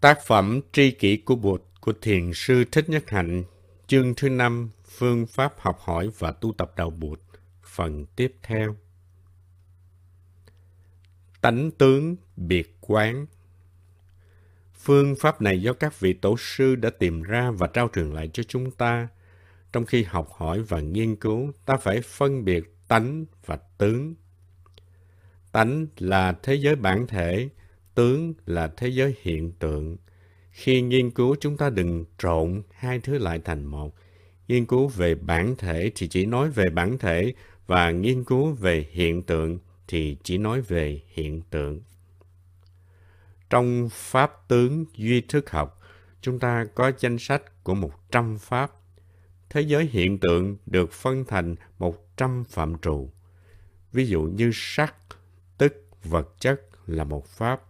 Tác phẩm Tri kỷ của Bụt của Thiền sư Thích Nhất Hạnh, chương thứ năm Phương pháp học hỏi và tu tập đạo Bụt, phần tiếp theo. Tánh tướng biệt quán Phương pháp này do các vị tổ sư đã tìm ra và trao truyền lại cho chúng ta. Trong khi học hỏi và nghiên cứu, ta phải phân biệt tánh và tướng. Tánh là thế giới bản thể, tướng là thế giới hiện tượng. Khi nghiên cứu chúng ta đừng trộn hai thứ lại thành một. Nghiên cứu về bản thể thì chỉ nói về bản thể và nghiên cứu về hiện tượng thì chỉ nói về hiện tượng. Trong pháp tướng duy thức học, chúng ta có danh sách của 100 pháp. Thế giới hiện tượng được phân thành 100 phạm trù. Ví dụ như sắc, tức vật chất là một pháp,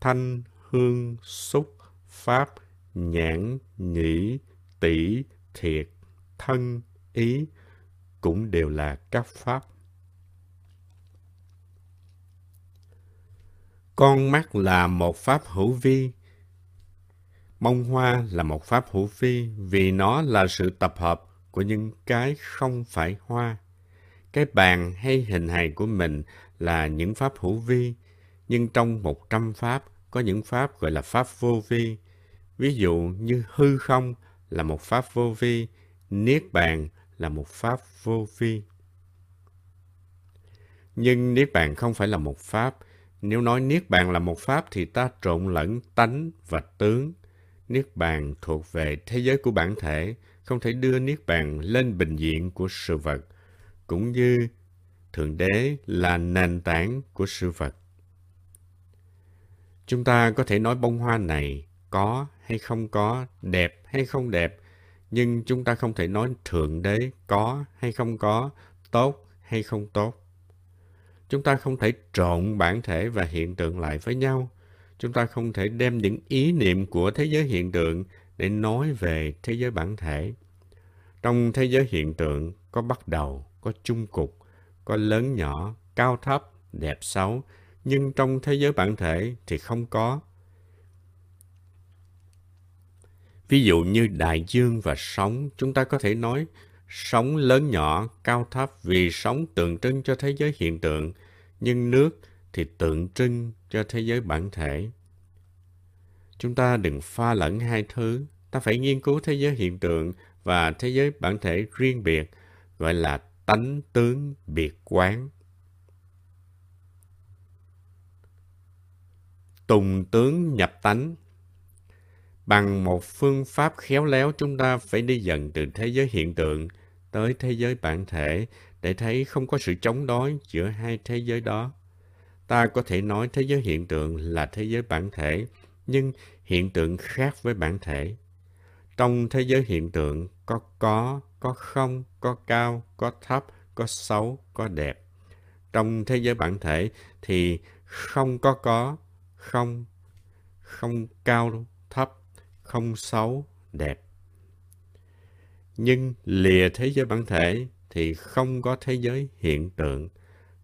thanh, hương, xúc, pháp, nhãn, nhĩ, tỷ, thiệt, thân, ý cũng đều là các pháp. Con mắt là một pháp hữu vi. Bông hoa là một pháp hữu vi vì nó là sự tập hợp của những cái không phải hoa. Cái bàn hay hình hài của mình là những pháp hữu vi, nhưng trong một trăm pháp có những pháp gọi là pháp vô vi. Ví dụ như hư không là một pháp vô vi, niết bàn là một pháp vô vi. Nhưng niết bàn không phải là một pháp. Nếu nói niết bàn là một pháp thì ta trộn lẫn tánh và tướng. Niết bàn thuộc về thế giới của bản thể, không thể đưa niết bàn lên bình diện của sự vật, cũng như thượng đế là nền tảng của sự vật. Chúng ta có thể nói bông hoa này có hay không có, đẹp hay không đẹp, nhưng chúng ta không thể nói thượng đế có hay không có, tốt hay không tốt. Chúng ta không thể trộn bản thể và hiện tượng lại với nhau. Chúng ta không thể đem những ý niệm của thế giới hiện tượng để nói về thế giới bản thể. Trong thế giới hiện tượng có bắt đầu, có chung cục, có lớn nhỏ, cao thấp, đẹp xấu, nhưng trong thế giới bản thể thì không có. Ví dụ như đại dương và sóng, chúng ta có thể nói sóng lớn nhỏ, cao thấp vì sóng tượng trưng cho thế giới hiện tượng, nhưng nước thì tượng trưng cho thế giới bản thể. Chúng ta đừng pha lẫn hai thứ, ta phải nghiên cứu thế giới hiện tượng và thế giới bản thể riêng biệt, gọi là tánh tướng biệt quán. Tùng tướng nhập tánh Bằng một phương pháp khéo léo chúng ta phải đi dần từ thế giới hiện tượng tới thế giới bản thể để thấy không có sự chống đối giữa hai thế giới đó. Ta có thể nói thế giới hiện tượng là thế giới bản thể, nhưng hiện tượng khác với bản thể. Trong thế giới hiện tượng có có, có không, có cao, có thấp, có xấu, có đẹp. Trong thế giới bản thể thì không có có, không, không cao, thấp, không xấu, đẹp. Nhưng lìa thế giới bản thể thì không có thế giới hiện tượng,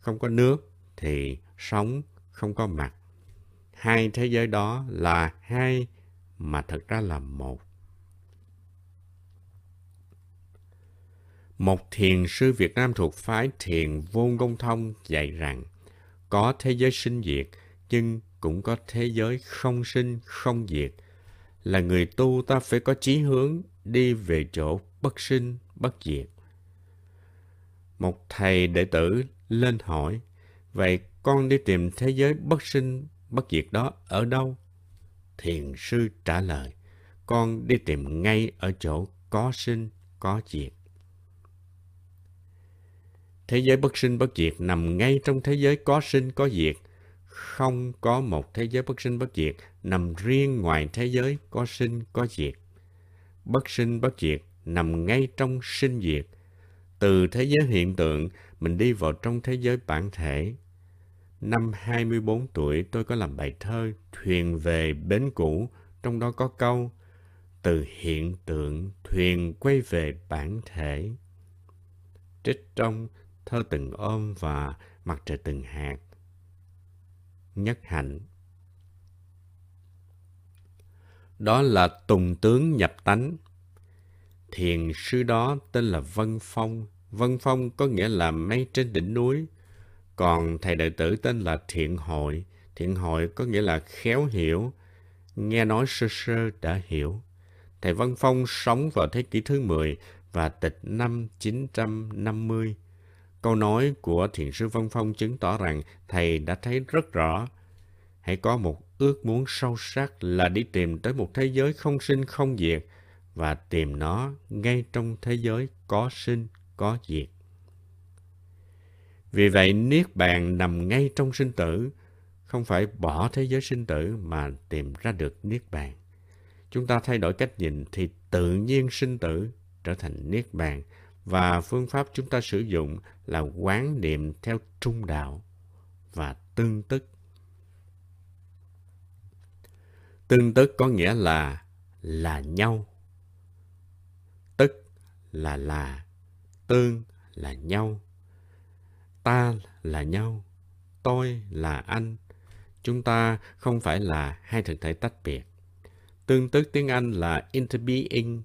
không có nước thì sống không có mặt. Hai thế giới đó là hai mà thật ra là một. Một thiền sư Việt Nam thuộc phái thiền vô công thông dạy rằng có thế giới sinh diệt nhưng cũng có thế giới không sinh không diệt là người tu ta phải có chí hướng đi về chỗ bất sinh, bất diệt. Một thầy đệ tử lên hỏi, vậy con đi tìm thế giới bất sinh, bất diệt đó ở đâu? Thiền sư trả lời, con đi tìm ngay ở chỗ có sinh, có diệt. Thế giới bất sinh bất diệt nằm ngay trong thế giới có sinh có diệt, không có một thế giới bất sinh bất diệt nằm riêng ngoài thế giới có sinh có diệt. Bất sinh bất diệt nằm ngay trong sinh diệt. Từ thế giới hiện tượng, mình đi vào trong thế giới bản thể. Năm 24 tuổi tôi có làm bài thơ Thuyền về bến cũ, trong đó có câu Từ hiện tượng thuyền quay về bản thể. Trích trong thơ từng ôm và mặt trời từng hạt nhất hạnh. đó là tùng tướng nhập tánh. Thiền sư đó tên là Vân Phong. Vân Phong có nghĩa là mây trên đỉnh núi. Còn thầy đệ tử tên là Thiện Hội. Thiện Hội có nghĩa là khéo hiểu. Nghe nói sơ sơ đã hiểu. Thầy Vân Phong sống vào thế kỷ thứ 10 và tịch năm 950. Câu nói của Thiền sư văn Phong chứng tỏ rằng thầy đã thấy rất rõ. Hãy có một ước muốn sâu sắc là đi tìm tới một thế giới không sinh không diệt và tìm nó ngay trong thế giới có sinh có diệt. Vì vậy, Niết Bàn nằm ngay trong sinh tử, không phải bỏ thế giới sinh tử mà tìm ra được Niết Bàn. Chúng ta thay đổi cách nhìn thì tự nhiên sinh tử trở thành Niết Bàn và phương pháp chúng ta sử dụng là quán niệm theo trung đạo và tương tức. Tương tức có nghĩa là là nhau. Tức là là, tương là nhau. Ta là nhau, tôi là anh. Chúng ta không phải là hai thực thể tách biệt. Tương tức tiếng Anh là interbeing.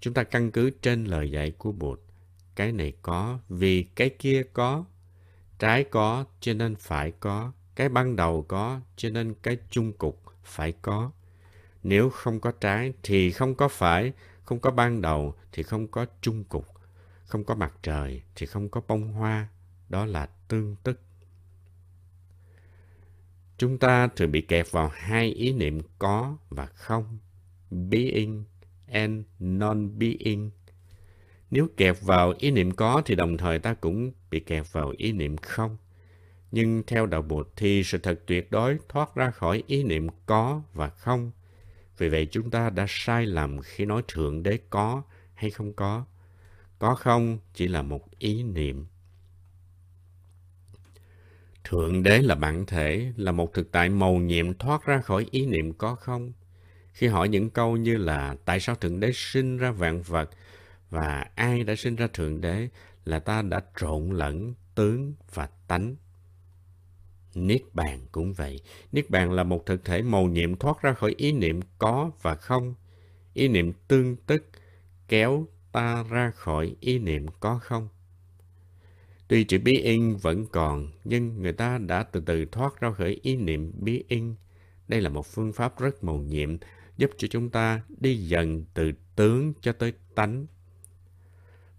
Chúng ta căn cứ trên lời dạy của Bụt. Cái này có vì cái kia có. Trái có cho nên phải có. Cái ban đầu có cho nên cái chung cục phải có. Nếu không có trái thì không có phải, không có ban đầu thì không có chung cục, không có mặt trời thì không có bông hoa. Đó là tương tức. Chúng ta thường bị kẹp vào hai ý niệm có và không, being and non-being. Nếu kẹp vào ý niệm có thì đồng thời ta cũng bị kẹp vào ý niệm không. Nhưng theo đạo Bụt thì sự thật tuyệt đối thoát ra khỏi ý niệm có và không. Vì vậy chúng ta đã sai lầm khi nói Thượng Đế có hay không có. Có không chỉ là một ý niệm. Thượng Đế là bản thể, là một thực tại màu nhiệm thoát ra khỏi ý niệm có không. Khi hỏi những câu như là tại sao Thượng Đế sinh ra vạn vật và ai đã sinh ra Thượng Đế là ta đã trộn lẫn tướng và tánh. Niết bàn cũng vậy. Niết bàn là một thực thể màu nhiệm thoát ra khỏi ý niệm có và không. Ý niệm tương tức kéo ta ra khỏi ý niệm có không. Tuy chữ bí in vẫn còn, nhưng người ta đã từ từ thoát ra khỏi ý niệm bí in. Đây là một phương pháp rất màu nhiệm, giúp cho chúng ta đi dần từ tướng cho tới tánh.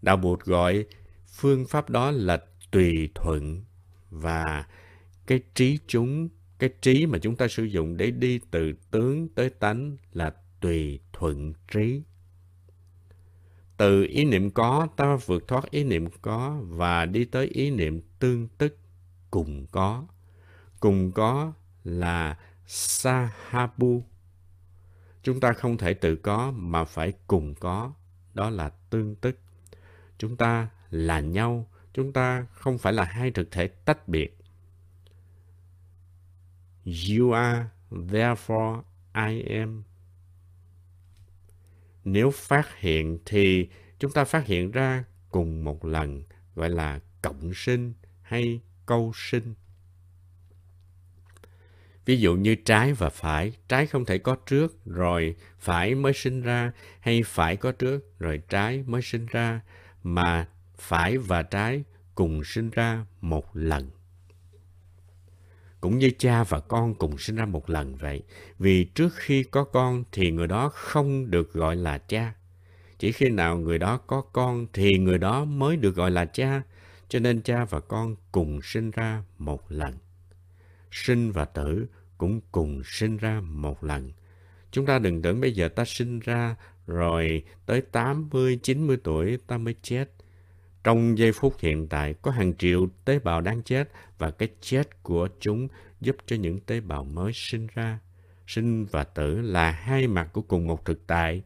Đạo Bụt gọi phương pháp đó là tùy thuận và cái trí chúng, cái trí mà chúng ta sử dụng để đi từ tướng tới tánh là tùy thuận trí. Từ ý niệm có, ta vượt thoát ý niệm có và đi tới ý niệm tương tức cùng có. Cùng có là sahabu. Chúng ta không thể tự có mà phải cùng có. Đó là tương tức. Chúng ta là nhau. Chúng ta không phải là hai thực thể tách biệt. You are, therefore I am. Nếu phát hiện thì chúng ta phát hiện ra cùng một lần gọi là cộng sinh hay câu sinh. Ví dụ như trái và phải, trái không thể có trước rồi phải mới sinh ra hay phải có trước rồi trái mới sinh ra mà phải và trái cùng sinh ra một lần cũng như cha và con cùng sinh ra một lần vậy. Vì trước khi có con thì người đó không được gọi là cha. Chỉ khi nào người đó có con thì người đó mới được gọi là cha. Cho nên cha và con cùng sinh ra một lần. Sinh và tử cũng cùng sinh ra một lần. Chúng ta đừng tưởng bây giờ ta sinh ra rồi tới 80, 90 tuổi ta mới chết. Trong giây phút hiện tại có hàng triệu tế bào đang chết và cái chết của chúng giúp cho những tế bào mới sinh ra. Sinh và tử là hai mặt của cùng một thực tại.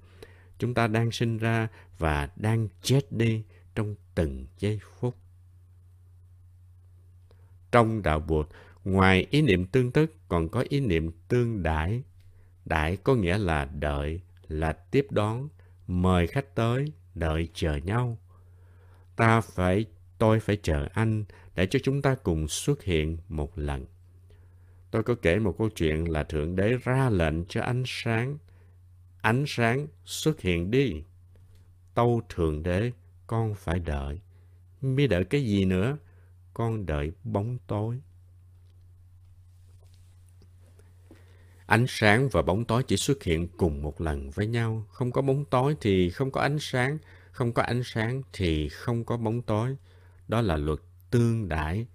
Chúng ta đang sinh ra và đang chết đi trong từng giây phút. Trong đạo Bụt, ngoài ý niệm tương tức còn có ý niệm tương đãi. Đãi có nghĩa là đợi, là tiếp đón, mời khách tới, đợi chờ nhau ta phải, tôi phải chờ anh để cho chúng ta cùng xuất hiện một lần. Tôi có kể một câu chuyện là Thượng Đế ra lệnh cho ánh sáng ánh sáng xuất hiện đi. Tâu Thượng Đế, con phải đợi. Biết đợi cái gì nữa? Con đợi bóng tối. Ánh sáng và bóng tối chỉ xuất hiện cùng một lần với nhau. Không có bóng tối thì không có ánh sáng, không có ánh sáng thì không có bóng tối. Đó là luật tương đãi.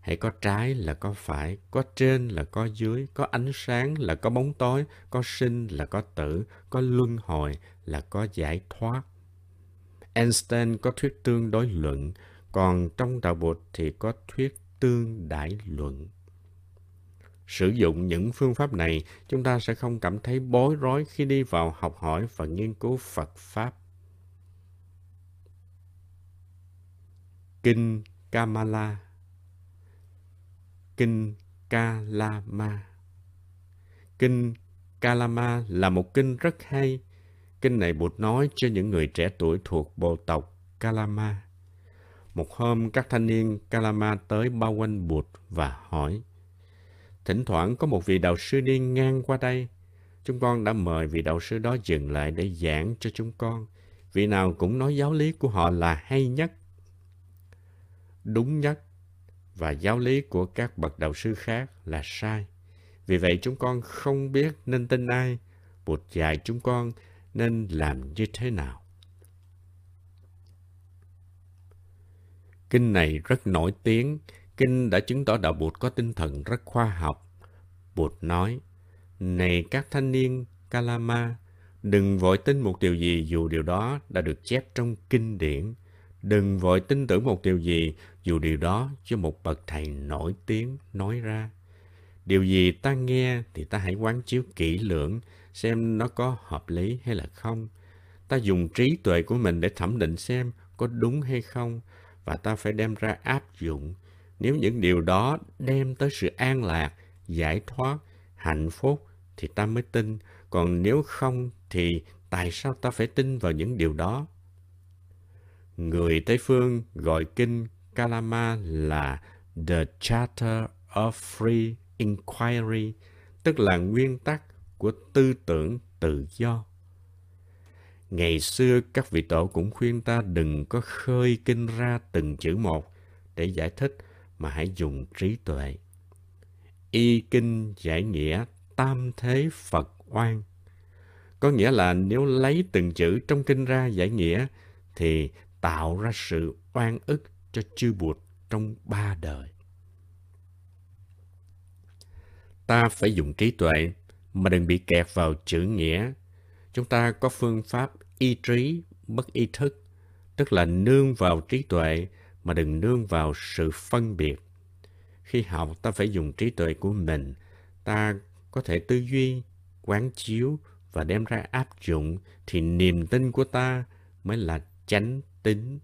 Hãy có trái là có phải, có trên là có dưới, có ánh sáng là có bóng tối, có sinh là có tử, có luân hồi là có giải thoát. Einstein có thuyết tương đối luận, còn trong đạo Bụt thì có thuyết tương đại luận. Sử dụng những phương pháp này, chúng ta sẽ không cảm thấy bối rối khi đi vào học hỏi và nghiên cứu Phật Pháp. Kinh Kamala Kinh Kalama Kinh Kalama là một kinh rất hay. Kinh này Bụt nói cho những người trẻ tuổi thuộc bộ tộc Kalama. Một hôm, các thanh niên Kalama tới bao quanh Bụt và hỏi Thỉnh thoảng có một vị đạo sư đi ngang qua đây. Chúng con đã mời vị đạo sư đó dừng lại để giảng cho chúng con. Vị nào cũng nói giáo lý của họ là hay nhất, đúng nhất và giáo lý của các bậc đạo sư khác là sai. Vì vậy chúng con không biết nên tin ai, Bụt dạy chúng con nên làm như thế nào. Kinh này rất nổi tiếng Kinh đã chứng tỏ đạo Bụt có tinh thần rất khoa học. Bụt nói, Này các thanh niên Kalama, đừng vội tin một điều gì dù điều đó đã được chép trong kinh điển. Đừng vội tin tưởng một điều gì dù điều đó cho một bậc thầy nổi tiếng nói ra. Điều gì ta nghe thì ta hãy quán chiếu kỹ lưỡng xem nó có hợp lý hay là không. Ta dùng trí tuệ của mình để thẩm định xem có đúng hay không và ta phải đem ra áp dụng nếu những điều đó đem tới sự an lạc, giải thoát, hạnh phúc thì ta mới tin. Còn nếu không thì tại sao ta phải tin vào những điều đó? Người Tây Phương gọi kinh Kalama là The Charter of Free Inquiry, tức là nguyên tắc của tư tưởng tự do. Ngày xưa các vị tổ cũng khuyên ta đừng có khơi kinh ra từng chữ một để giải thích mà hãy dùng trí tuệ. Y kinh giải nghĩa tam thế Phật oan. Có nghĩa là nếu lấy từng chữ trong kinh ra giải nghĩa thì tạo ra sự oan ức cho chư Bụt trong ba đời. Ta phải dùng trí tuệ mà đừng bị kẹt vào chữ nghĩa. Chúng ta có phương pháp y trí, bất y thức, tức là nương vào trí tuệ mà đừng nương vào sự phân biệt. Khi học, ta phải dùng trí tuệ của mình. Ta có thể tư duy, quán chiếu và đem ra áp dụng thì niềm tin của ta mới là chánh tín